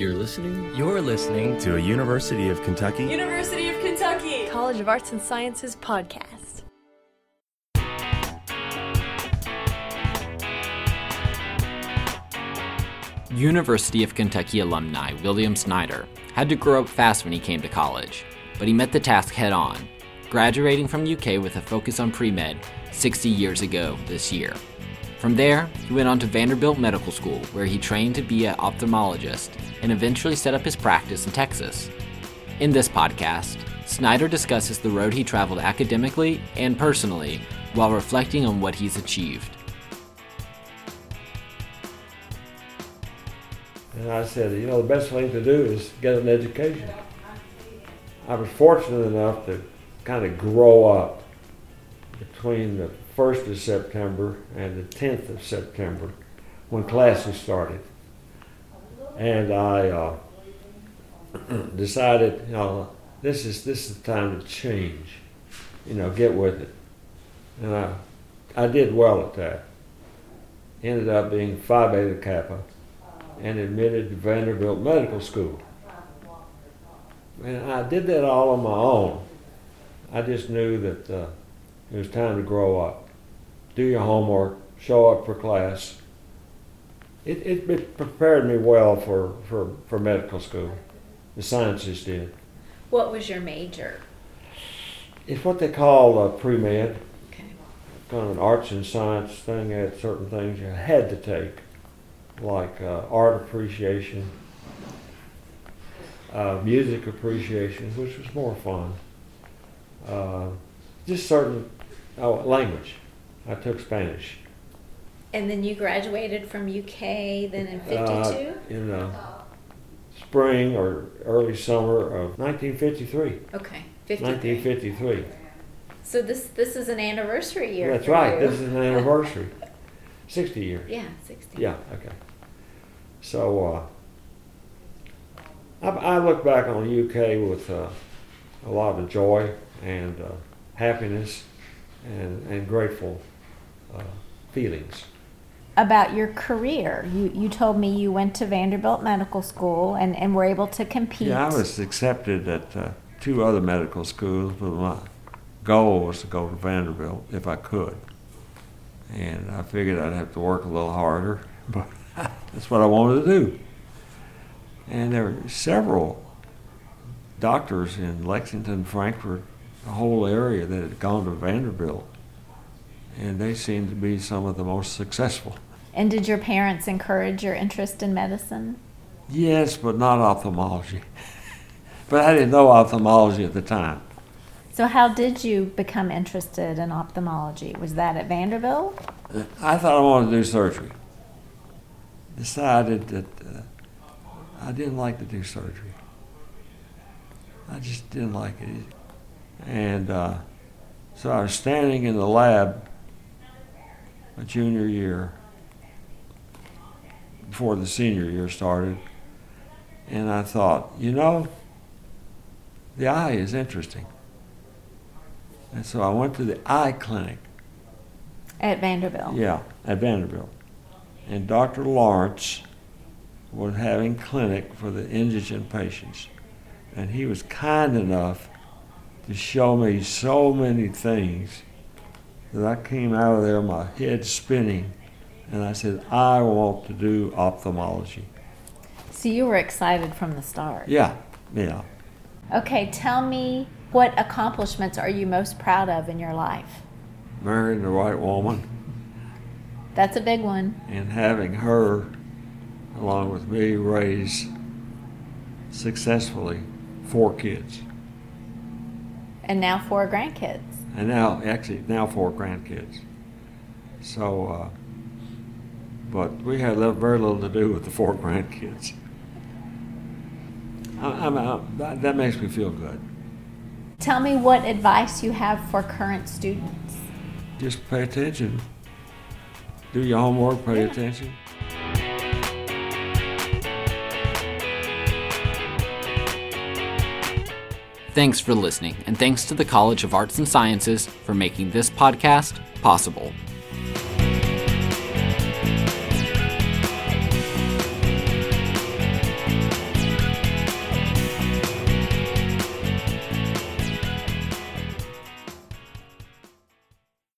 You're listening You're listening to a University of Kentucky University of Kentucky College of Arts and Sciences podcast. University of Kentucky alumni William Snyder had to grow up fast when he came to college, but he met the task head on, graduating from UK with a focus on pre med 60 years ago this year. From there, he went on to Vanderbilt Medical School, where he trained to be an ophthalmologist and eventually set up his practice in Texas. In this podcast, Snyder discusses the road he traveled academically and personally while reflecting on what he's achieved. And I said, you know, the best thing to do is get an education. I was fortunate enough to kind of grow up between the 1st of September and the 10th of September when classes started. And I uh, decided, you know, this is, this is the time to change, you know, get with it. And I, I did well at that. Ended up being Phi Beta Kappa and admitted to Vanderbilt Medical School. And I did that all on my own. I just knew that uh, it was time to grow up, do your homework, show up for class. It, it, it prepared me well for, for, for medical school. The sciences did. What was your major? It's what they call a pre med, Okay. kind of an arts and science thing. Had certain things you had to take, like uh, art appreciation, uh, music appreciation, which was more fun. Uh, just certain oh, language. I took Spanish. And then you graduated from UK then in 52? Uh, in uh, spring or early summer of 1953. okay. 53. 1953. So this this is an anniversary year. That's right. you. This is an anniversary. 60 years. Yeah, 60. Yeah, okay. So uh, I, I look back on UK with uh, a lot of joy and uh, happiness and, and grateful uh, feelings. about your career. You you told me you went to Vanderbilt Medical School and, and were able to compete. Yeah, I was accepted at uh, two other medical schools, but my goal was to go to Vanderbilt if I could. And I figured I'd have to work a little harder, but that's what I wanted to do. And there were several doctors in Lexington, Frankfort, the whole area that had gone to Vanderbilt. And they seemed to be some of the most successful. And did your parents encourage your interest in medicine? Yes, but not ophthalmology. but I didn't know ophthalmology at the time. So how did you become interested in ophthalmology? Was that at Vanderbilt? I thought I wanted to do surgery. Decided that uh, I didn't like to do surgery. I just didn't like it. And uh, so I was standing in the lab my junior year before the senior year started. And I thought, you know, the eye is interesting. And so I went to the eye clinic. At Vanderbilt. Yeah, at Vanderbilt. And Dr. Lawrence was having clinic for the indigent patients. And he was kind enough to show me so many things that I came out of there, my head spinning, and I said, I want to do ophthalmology. So you were excited from the start. Yeah, yeah. Okay, tell me what accomplishments are you most proud of in your life? Marrying the right woman That's a big one. and having her, along with me, raise successfully four kids. And now four grandkids. and now actually now four grandkids. So, uh, but we had little, very little to do with the four grandkids. I, I'm, i that, that makes me feel good. Tell me what advice you have for current students. Just pay attention. Do your homework. Pay attention. Thanks for listening, and thanks to the College of Arts and Sciences for making this podcast possible.